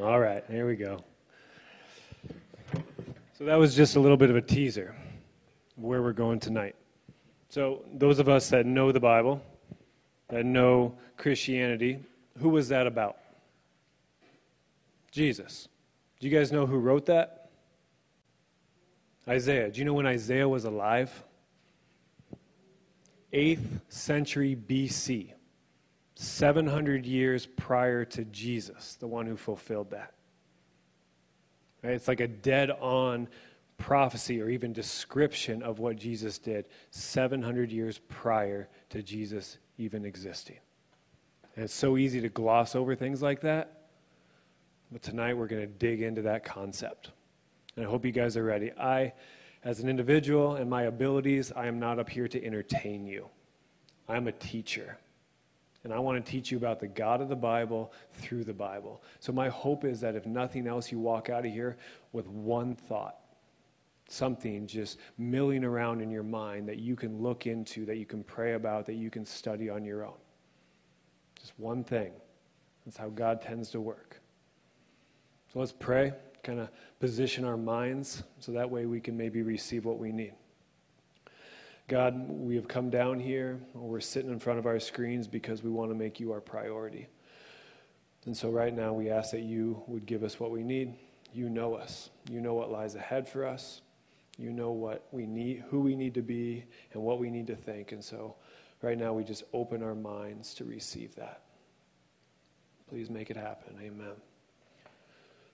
All right, here we go. So that was just a little bit of a teaser of where we're going tonight. So, those of us that know the Bible, that know Christianity, who was that about? Jesus. Do you guys know who wrote that? Isaiah. Do you know when Isaiah was alive? 8th century BC. 700 years prior to Jesus, the one who fulfilled that. Right? It's like a dead on prophecy or even description of what Jesus did 700 years prior to Jesus even existing. And it's so easy to gloss over things like that. But tonight we're going to dig into that concept. And I hope you guys are ready. I, as an individual and my abilities, I am not up here to entertain you. I'm a teacher. And I want to teach you about the God of the Bible through the Bible. So, my hope is that if nothing else, you walk out of here with one thought, something just milling around in your mind that you can look into, that you can pray about, that you can study on your own. Just one thing. That's how God tends to work. So, let's pray, kind of position our minds so that way we can maybe receive what we need. God, we have come down here, or we're sitting in front of our screens because we want to make you our priority. And so, right now, we ask that you would give us what we need. You know us, you know what lies ahead for us, you know what we need, who we need to be, and what we need to think. And so, right now, we just open our minds to receive that. Please make it happen. Amen.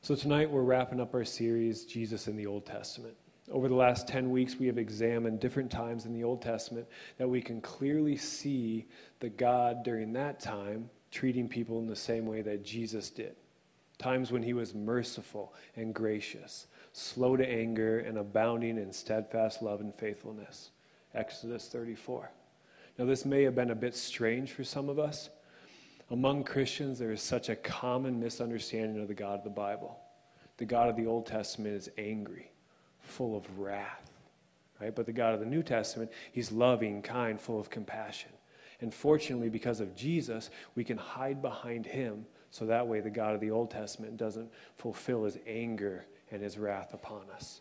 So, tonight, we're wrapping up our series, Jesus in the Old Testament. Over the last 10 weeks, we have examined different times in the Old Testament that we can clearly see the God during that time treating people in the same way that Jesus did. Times when he was merciful and gracious, slow to anger, and abounding in steadfast love and faithfulness. Exodus 34. Now, this may have been a bit strange for some of us. Among Christians, there is such a common misunderstanding of the God of the Bible. The God of the Old Testament is angry full of wrath. Right? But the God of the New Testament, he's loving, kind, full of compassion. And fortunately, because of Jesus, we can hide behind him so that way the God of the Old Testament doesn't fulfill his anger and his wrath upon us.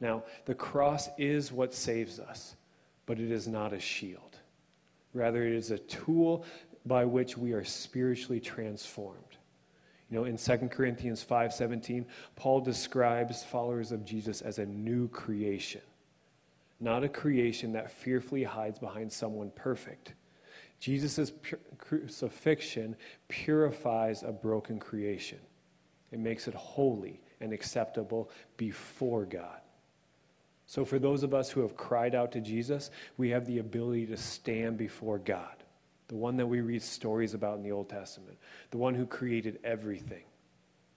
Now, the cross is what saves us, but it is not a shield. Rather, it is a tool by which we are spiritually transformed. You know, in 2 Corinthians 5:17, Paul describes followers of Jesus as a new creation. Not a creation that fearfully hides behind someone perfect. Jesus' crucifixion purifies a broken creation. It makes it holy and acceptable before God. So, for those of us who have cried out to Jesus, we have the ability to stand before God the one that we read stories about in the Old Testament, the one who created everything,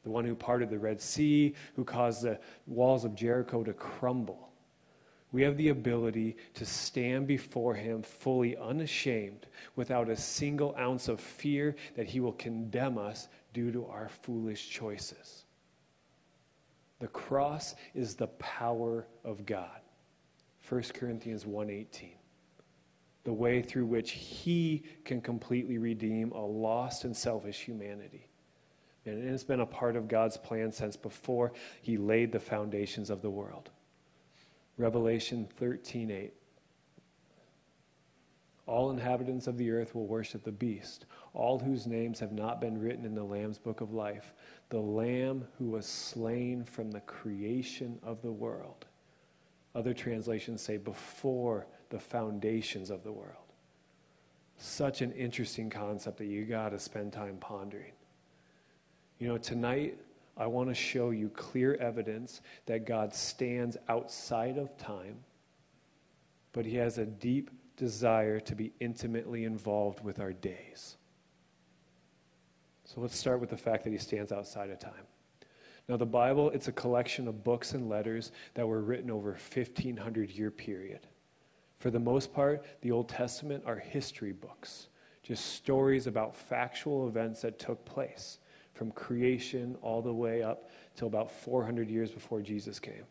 the one who parted the Red Sea, who caused the walls of Jericho to crumble. We have the ability to stand before him fully unashamed, without a single ounce of fear that he will condemn us due to our foolish choices. The cross is the power of God. 1 Corinthians 1:18 the way through which He can completely redeem a lost and selfish humanity. And it's been a part of God's plan since before He laid the foundations of the world. Revelation 13 8. All inhabitants of the earth will worship the beast, all whose names have not been written in the Lamb's book of life, the Lamb who was slain from the creation of the world. Other translations say before the foundations of the world. Such an interesting concept that you got to spend time pondering. You know, tonight I want to show you clear evidence that God stands outside of time, but he has a deep desire to be intimately involved with our days. So let's start with the fact that he stands outside of time. Now, the Bible, it's a collection of books and letters that were written over a 1500 year period. For the most part, the Old Testament are history books, just stories about factual events that took place from creation all the way up till about 400 years before Jesus came.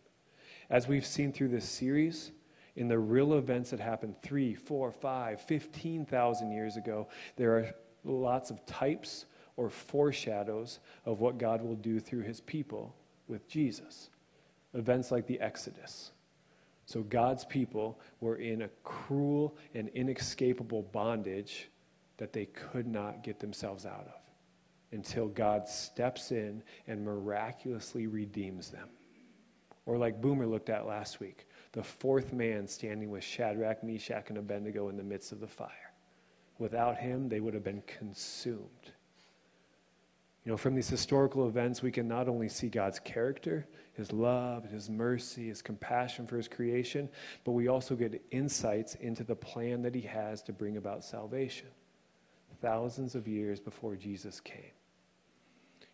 As we've seen through this series, in the real events that happened three, four, five, 15,000 years ago, there are lots of types or foreshadows of what God will do through his people with Jesus. Events like the Exodus. So God's people were in a cruel and inescapable bondage that they could not get themselves out of until God steps in and miraculously redeems them. Or, like Boomer looked at last week, the fourth man standing with Shadrach, Meshach, and Abednego in the midst of the fire. Without him, they would have been consumed. You know, from these historical events, we can not only see God's character, his love, his mercy, his compassion for his creation, but we also get insights into the plan that he has to bring about salvation thousands of years before Jesus came.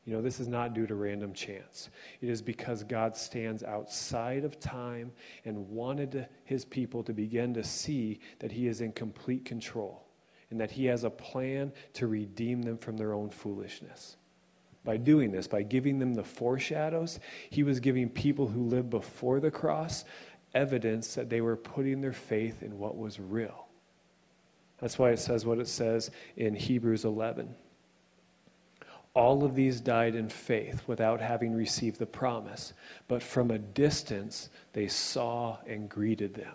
You know, this is not due to random chance. It is because God stands outside of time and wanted his people to begin to see that he is in complete control and that he has a plan to redeem them from their own foolishness. By doing this, by giving them the foreshadows, he was giving people who lived before the cross evidence that they were putting their faith in what was real. That's why it says what it says in Hebrews 11. All of these died in faith without having received the promise, but from a distance they saw and greeted them.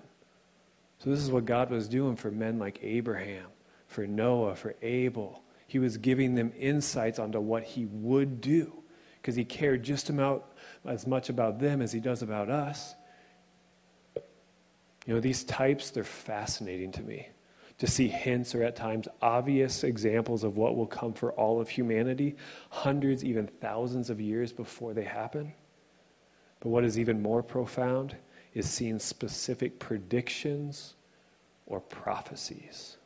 So, this is what God was doing for men like Abraham, for Noah, for Abel. He was giving them insights onto what he would do because he cared just about as much about them as he does about us. You know, these types, they're fascinating to me to see hints or at times obvious examples of what will come for all of humanity, hundreds, even thousands of years before they happen. But what is even more profound is seeing specific predictions or prophecies.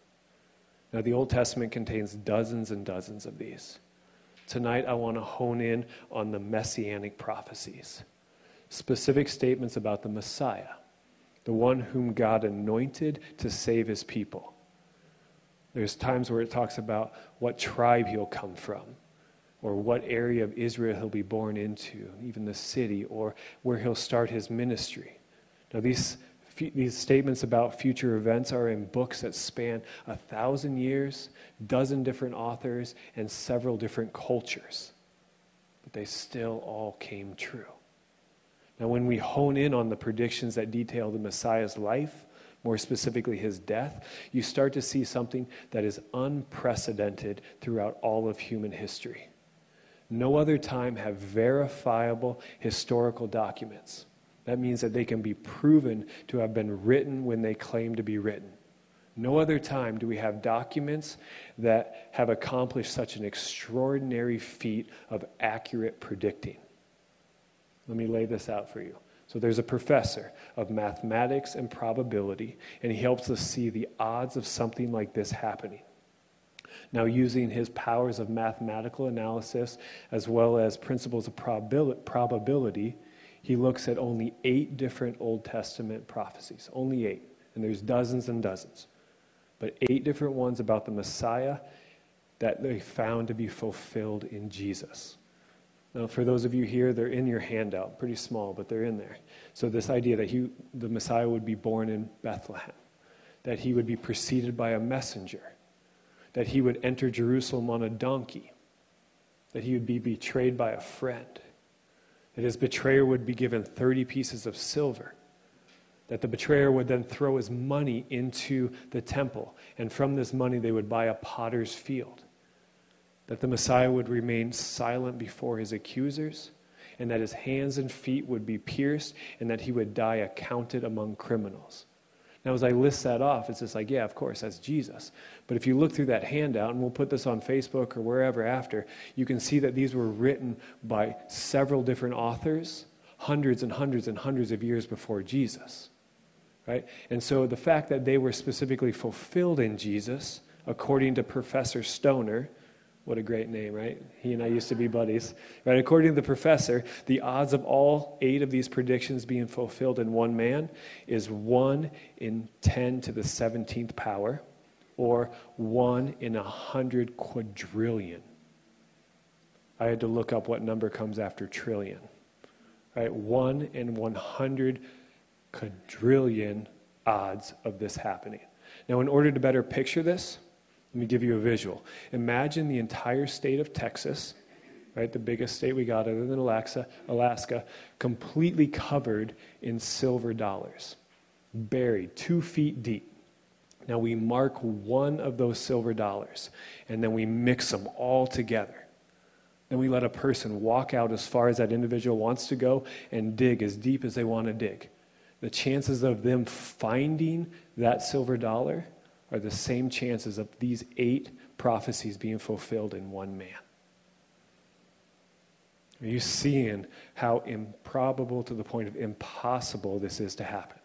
Now, the Old Testament contains dozens and dozens of these. Tonight, I want to hone in on the messianic prophecies, specific statements about the Messiah, the one whom God anointed to save his people. There's times where it talks about what tribe he'll come from, or what area of Israel he'll be born into, even the city, or where he'll start his ministry. Now, these, these statements about future events are in books that span a thousand years, dozen different authors, and several different cultures. But they still all came true. Now, when we hone in on the predictions that detail the Messiah's life, more specifically his death, you start to see something that is unprecedented throughout all of human history. No other time have verifiable historical documents. That means that they can be proven to have been written when they claim to be written. No other time do we have documents that have accomplished such an extraordinary feat of accurate predicting. Let me lay this out for you. So there's a professor of mathematics and probability, and he helps us see the odds of something like this happening. Now, using his powers of mathematical analysis as well as principles of probability, he looks at only eight different Old Testament prophecies. Only eight. And there's dozens and dozens. But eight different ones about the Messiah that they found to be fulfilled in Jesus. Now, for those of you here, they're in your handout, pretty small, but they're in there. So, this idea that he, the Messiah would be born in Bethlehem, that he would be preceded by a messenger, that he would enter Jerusalem on a donkey, that he would be betrayed by a friend, that his betrayer would be given 30 pieces of silver, that the betrayer would then throw his money into the temple, and from this money they would buy a potter's field that the Messiah would remain silent before his accusers, and that his hands and feet would be pierced, and that he would die accounted among criminals. Now, as I list that off, it's just like, yeah, of course, that's Jesus. But if you look through that handout, and we'll put this on Facebook or wherever after, you can see that these were written by several different authors, hundreds and hundreds and hundreds of years before Jesus. Right? And so the fact that they were specifically fulfilled in Jesus, according to Professor Stoner, what a great name, right? He and I used to be buddies. Right? According to the professor, the odds of all eight of these predictions being fulfilled in one man is 1 in 10 to the 17th power, or 1 in a 100 quadrillion. I had to look up what number comes after trillion. Right? 1 in 100 quadrillion odds of this happening. Now, in order to better picture this, Let me give you a visual. Imagine the entire state of Texas, right, the biggest state we got other than Alaska, Alaska, completely covered in silver dollars, buried two feet deep. Now we mark one of those silver dollars, and then we mix them all together. Then we let a person walk out as far as that individual wants to go and dig as deep as they want to dig. The chances of them finding that silver dollar are the same chances of these eight prophecies being fulfilled in one man. Are you seeing how improbable to the point of impossible this is to happen?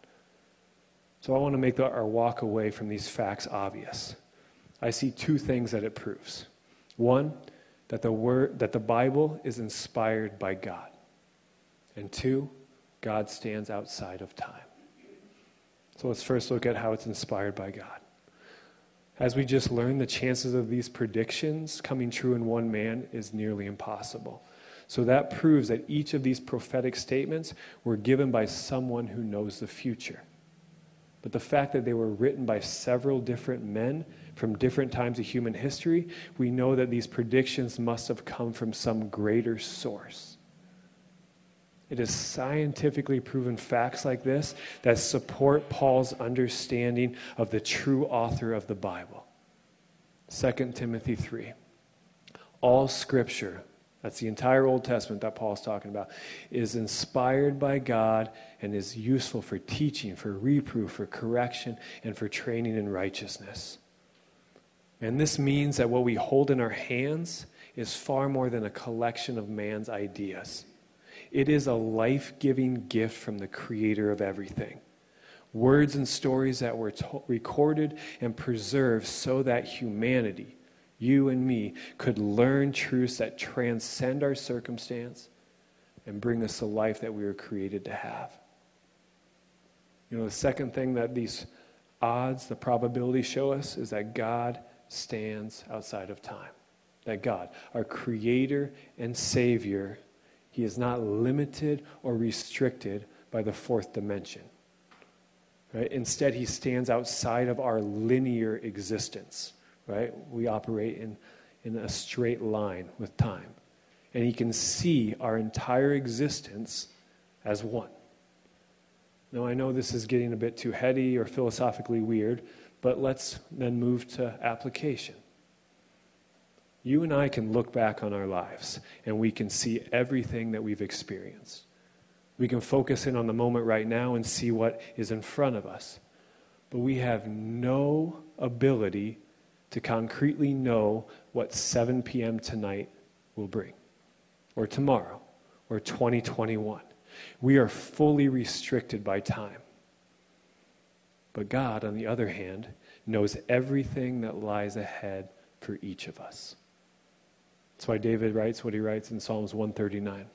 So I want to make the, our walk away from these facts obvious. I see two things that it proves. One, that the word that the Bible is inspired by God. And two, God stands outside of time. So let's first look at how it's inspired by God. As we just learned, the chances of these predictions coming true in one man is nearly impossible. So that proves that each of these prophetic statements were given by someone who knows the future. But the fact that they were written by several different men from different times of human history, we know that these predictions must have come from some greater source. It is scientifically proven facts like this that support Paul's understanding of the true author of the Bible. 2 Timothy 3. All scripture, that's the entire Old Testament that Paul's talking about, is inspired by God and is useful for teaching, for reproof, for correction, and for training in righteousness. And this means that what we hold in our hands is far more than a collection of man's ideas. It is a life giving gift from the creator of everything. Words and stories that were to- recorded and preserved so that humanity, you and me, could learn truths that transcend our circumstance and bring us the life that we were created to have. You know, the second thing that these odds, the probabilities show us is that God stands outside of time. That God, our creator and savior, he is not limited or restricted by the fourth dimension. Right? Instead, he stands outside of our linear existence. Right? We operate in, in a straight line with time. And he can see our entire existence as one. Now, I know this is getting a bit too heady or philosophically weird, but let's then move to application. You and I can look back on our lives and we can see everything that we've experienced. We can focus in on the moment right now and see what is in front of us. But we have no ability to concretely know what 7 p.m. tonight will bring, or tomorrow, or 2021. We are fully restricted by time. But God, on the other hand, knows everything that lies ahead for each of us. That's why David writes what he writes in Psalms 139.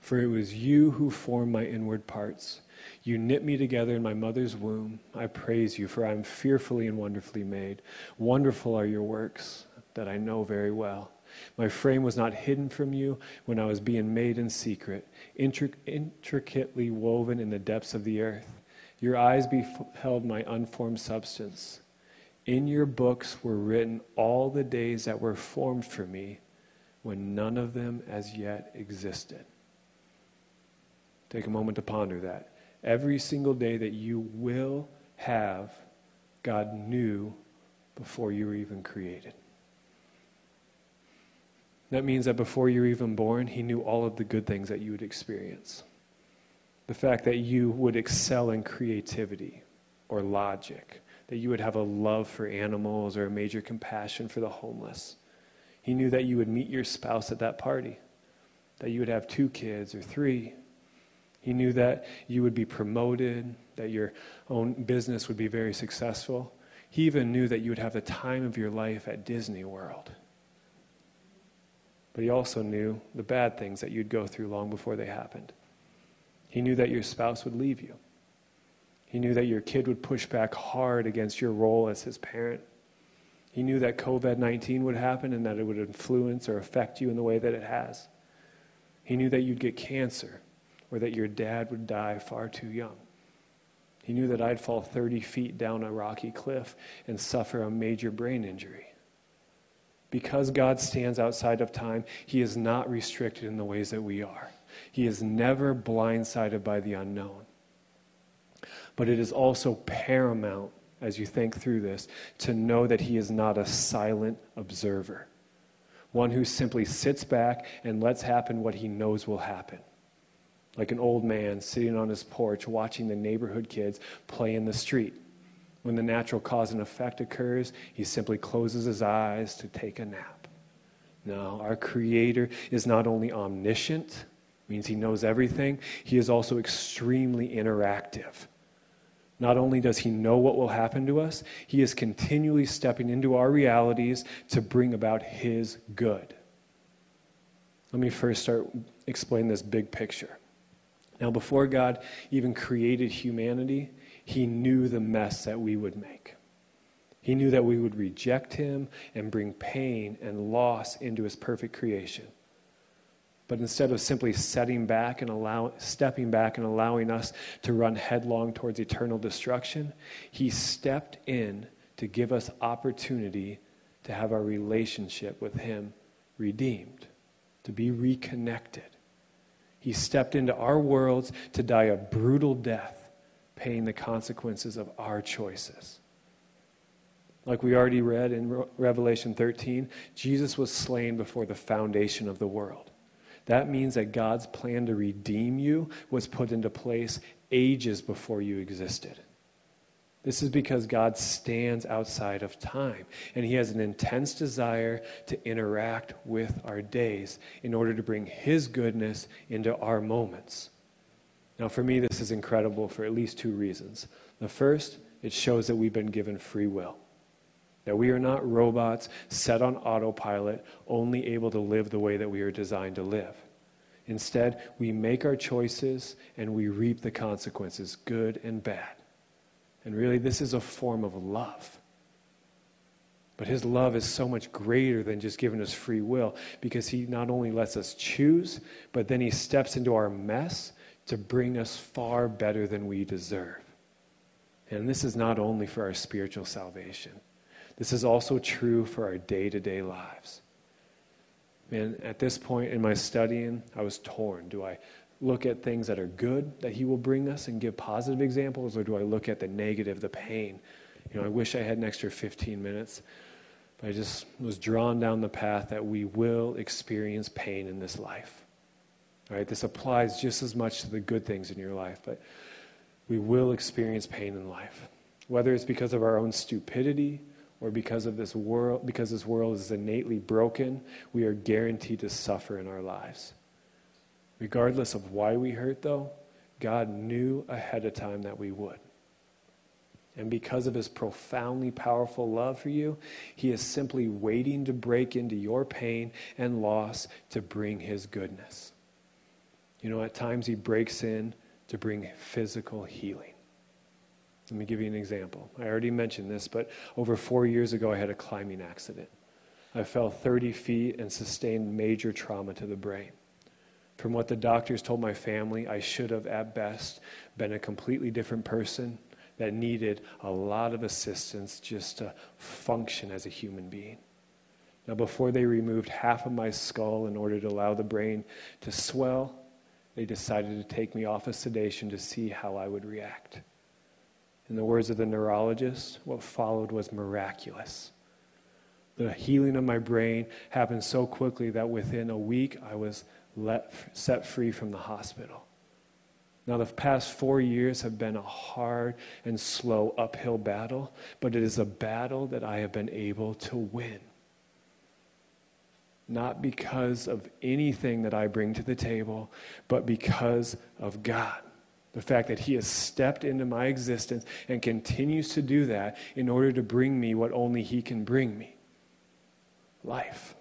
For it was you who formed my inward parts. You knit me together in my mother's womb. I praise you, for I am fearfully and wonderfully made. Wonderful are your works that I know very well. My frame was not hidden from you when I was being made in secret, intric- intricately woven in the depths of the earth. Your eyes beheld my unformed substance. In your books were written all the days that were formed for me when none of them as yet existed. Take a moment to ponder that. Every single day that you will have, God knew before you were even created. That means that before you were even born, He knew all of the good things that you would experience. The fact that you would excel in creativity or logic that you would have a love for animals or a major compassion for the homeless. He knew that you would meet your spouse at that party, that you would have two kids or three. He knew that you would be promoted, that your own business would be very successful. He even knew that you would have the time of your life at Disney World. But he also knew the bad things that you'd go through long before they happened. He knew that your spouse would leave you. He knew that your kid would push back hard against your role as his parent. He knew that COVID 19 would happen and that it would influence or affect you in the way that it has. He knew that you'd get cancer or that your dad would die far too young. He knew that I'd fall 30 feet down a rocky cliff and suffer a major brain injury. Because God stands outside of time, He is not restricted in the ways that we are. He is never blindsided by the unknown. But it is also paramount, as you think through this, to know that He is not a silent observer, one who simply sits back and lets happen what He knows will happen like an old man sitting on his porch watching the neighborhood kids play in the street. When the natural cause and effect occurs, he simply closes his eyes to take a nap. No, our Creator is not only omniscient, means he knows everything, he is also extremely interactive. Not only does he know what will happen to us, he is continually stepping into our realities to bring about his good. Let me first start explain this big picture. Now, before God even created humanity, he knew the mess that we would make. He knew that we would reject him and bring pain and loss into his perfect creation. But instead of simply setting back and allow, stepping back and allowing us to run headlong towards eternal destruction, he stepped in to give us opportunity to have our relationship with him redeemed, to be reconnected. He stepped into our worlds to die a brutal death, paying the consequences of our choices. Like we already read in Revelation 13, Jesus was slain before the foundation of the world. That means that God's plan to redeem you was put into place ages before you existed. This is because God stands outside of time, and He has an intense desire to interact with our days in order to bring His goodness into our moments. Now, for me, this is incredible for at least two reasons. The first, it shows that we've been given free will, that we are not robots set on autopilot, only able to live the way that we are designed to live. Instead, we make our choices and we reap the consequences, good and bad. And really, this is a form of love. But his love is so much greater than just giving us free will because he not only lets us choose, but then he steps into our mess to bring us far better than we deserve. And this is not only for our spiritual salvation, this is also true for our day to day lives. And at this point in my studying, I was torn. Do I look at things that are good that He will bring us and give positive examples, or do I look at the negative, the pain? You know, I wish I had an extra 15 minutes, but I just was drawn down the path that we will experience pain in this life. All right, this applies just as much to the good things in your life, but we will experience pain in life. Whether it's because of our own stupidity or because of this world, because this world is innately broken, we are guaranteed to suffer in our lives. Regardless of why we hurt, though, God knew ahead of time that we would. And because of his profoundly powerful love for you, he is simply waiting to break into your pain and loss to bring his goodness. You know, at times he breaks in to bring physical healing. Let me give you an example. I already mentioned this, but over four years ago, I had a climbing accident. I fell 30 feet and sustained major trauma to the brain. From what the doctors told my family, I should have, at best, been a completely different person that needed a lot of assistance just to function as a human being. Now, before they removed half of my skull in order to allow the brain to swell, they decided to take me off of sedation to see how I would react. In the words of the neurologist, what followed was miraculous. The healing of my brain happened so quickly that within a week I was let, set free from the hospital. Now, the past four years have been a hard and slow uphill battle, but it is a battle that I have been able to win. Not because of anything that I bring to the table, but because of God. The fact that He has stepped into my existence and continues to do that in order to bring me what only He can bring me life.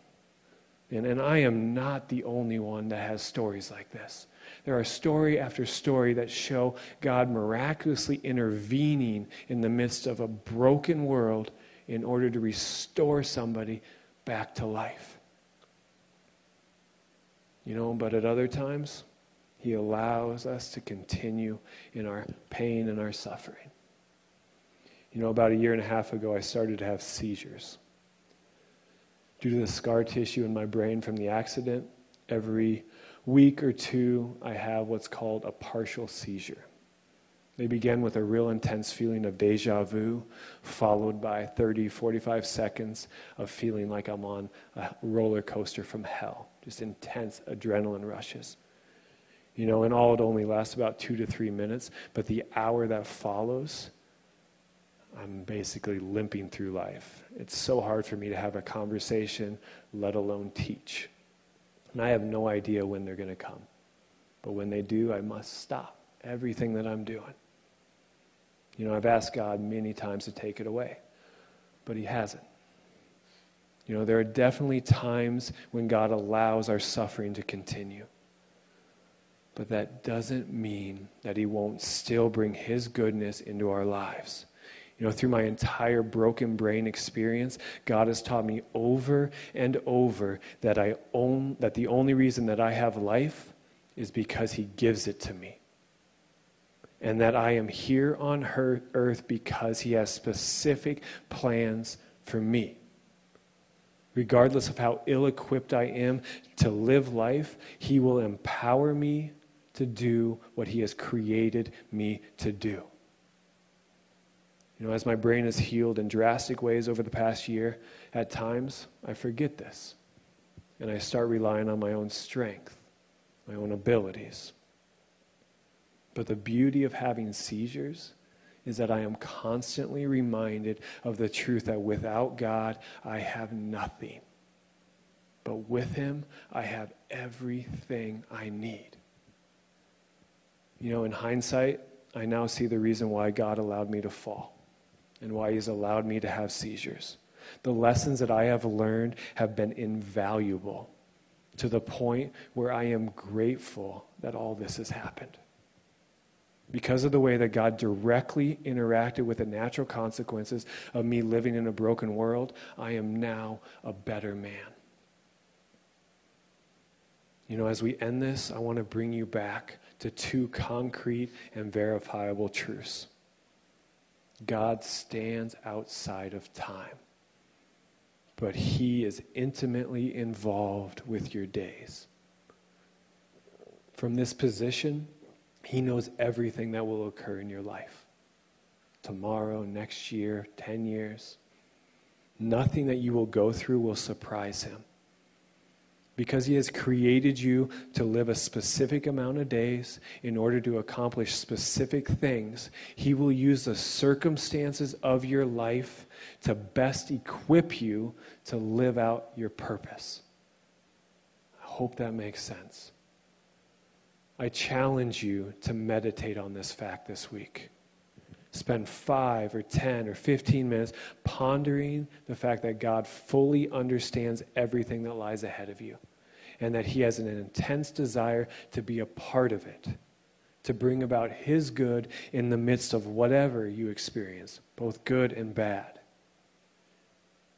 And, and I am not the only one that has stories like this. There are story after story that show God miraculously intervening in the midst of a broken world in order to restore somebody back to life. You know, but at other times, He allows us to continue in our pain and our suffering. You know, about a year and a half ago, I started to have seizures. Due to the scar tissue in my brain from the accident, every week or two, I have what's called a partial seizure. They begin with a real intense feeling of deja vu, followed by 30, 45 seconds of feeling like I'm on a roller coaster from hell. Just intense adrenaline rushes. You know, and all it only lasts about two to three minutes, but the hour that follows, I'm basically limping through life. It's so hard for me to have a conversation, let alone teach. And I have no idea when they're going to come. But when they do, I must stop everything that I'm doing. You know, I've asked God many times to take it away, but He hasn't. You know, there are definitely times when God allows our suffering to continue. But that doesn't mean that He won't still bring His goodness into our lives. You know, through my entire broken brain experience, God has taught me over and over that I own that the only reason that I have life is because he gives it to me. And that I am here on her, earth because he has specific plans for me. Regardless of how ill equipped I am to live life, he will empower me to do what he has created me to do. You know, as my brain has healed in drastic ways over the past year, at times I forget this. And I start relying on my own strength, my own abilities. But the beauty of having seizures is that I am constantly reminded of the truth that without God, I have nothing. But with Him, I have everything I need. You know, in hindsight, I now see the reason why God allowed me to fall and why He's allowed me to have seizures. The lessons that I have learned have been invaluable to the point where I am grateful that all this has happened. Because of the way that God directly interacted with the natural consequences of me living in a broken world, I am now a better man. You know, as we end this, I want to bring you back to two concrete and verifiable truths. God stands outside of time, but He is intimately involved with your days. From this position, He knows everything that will occur in your life tomorrow, next year, 10 years. Nothing that you will go through will surprise Him because He has created you to live a specific amount of days in order to accomplish specific things, He will use the circumstances of your life to best equip you to live out your purpose. I hope that makes sense. I challenge you to meditate on this fact this week. Spend five or 10 or 15 minutes pondering the fact that God fully understands everything that lies ahead of you and that He has an intense desire to be a part of it, to bring about His good in the midst of whatever you experience, both good and bad.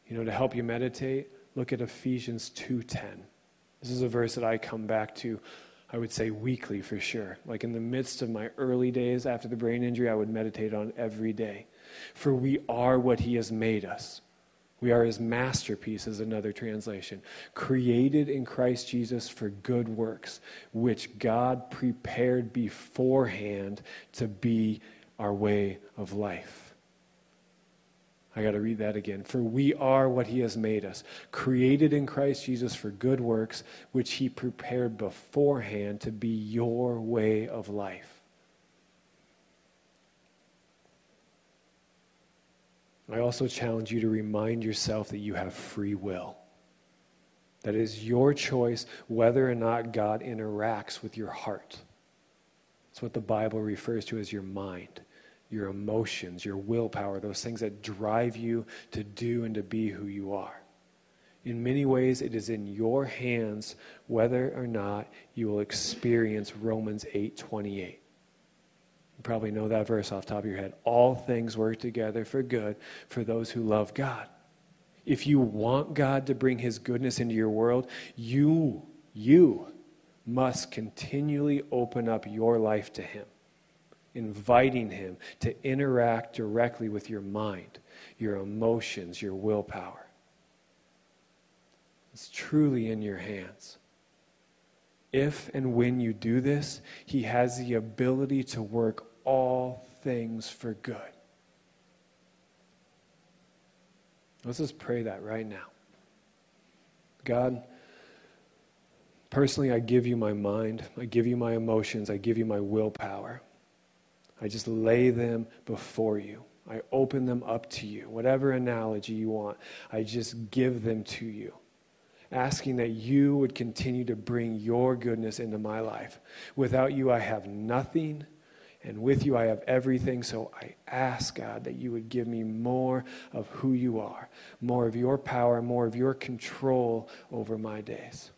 You know, to help you meditate, look at Ephesians 2:10. This is a verse that I come back to I would say weekly for sure. Like in the midst of my early days after the brain injury, I would meditate on every day. For we are what he has made us. We are his masterpiece, is another translation, created in Christ Jesus for good works, which God prepared beforehand to be our way of life. I got to read that again. For we are what he has made us, created in Christ Jesus for good works, which he prepared beforehand to be your way of life. I also challenge you to remind yourself that you have free will. That is your choice whether or not God interacts with your heart. It's what the Bible refers to as your mind, your emotions, your willpower, those things that drive you to do and to be who you are. In many ways, it is in your hands whether or not you will experience Romans 8 28. You probably know that verse off top of your head. All things work together for good for those who love God. If you want God to bring his goodness into your world, you, you must continually open up your life to Him, inviting Him to interact directly with your mind, your emotions, your willpower. It's truly in your hands. If and when you do this, He has the ability to work all things for good. Let's just pray that right now. God, personally, I give you my mind, I give you my emotions, I give you my willpower. I just lay them before you. I open them up to you. Whatever analogy you want, I just give them to you. Asking that you would continue to bring your goodness into my life. Without you, I have nothing and with you I have everything. So I ask, God, that you would give me more of who you are, more of your power, more of your control over my days.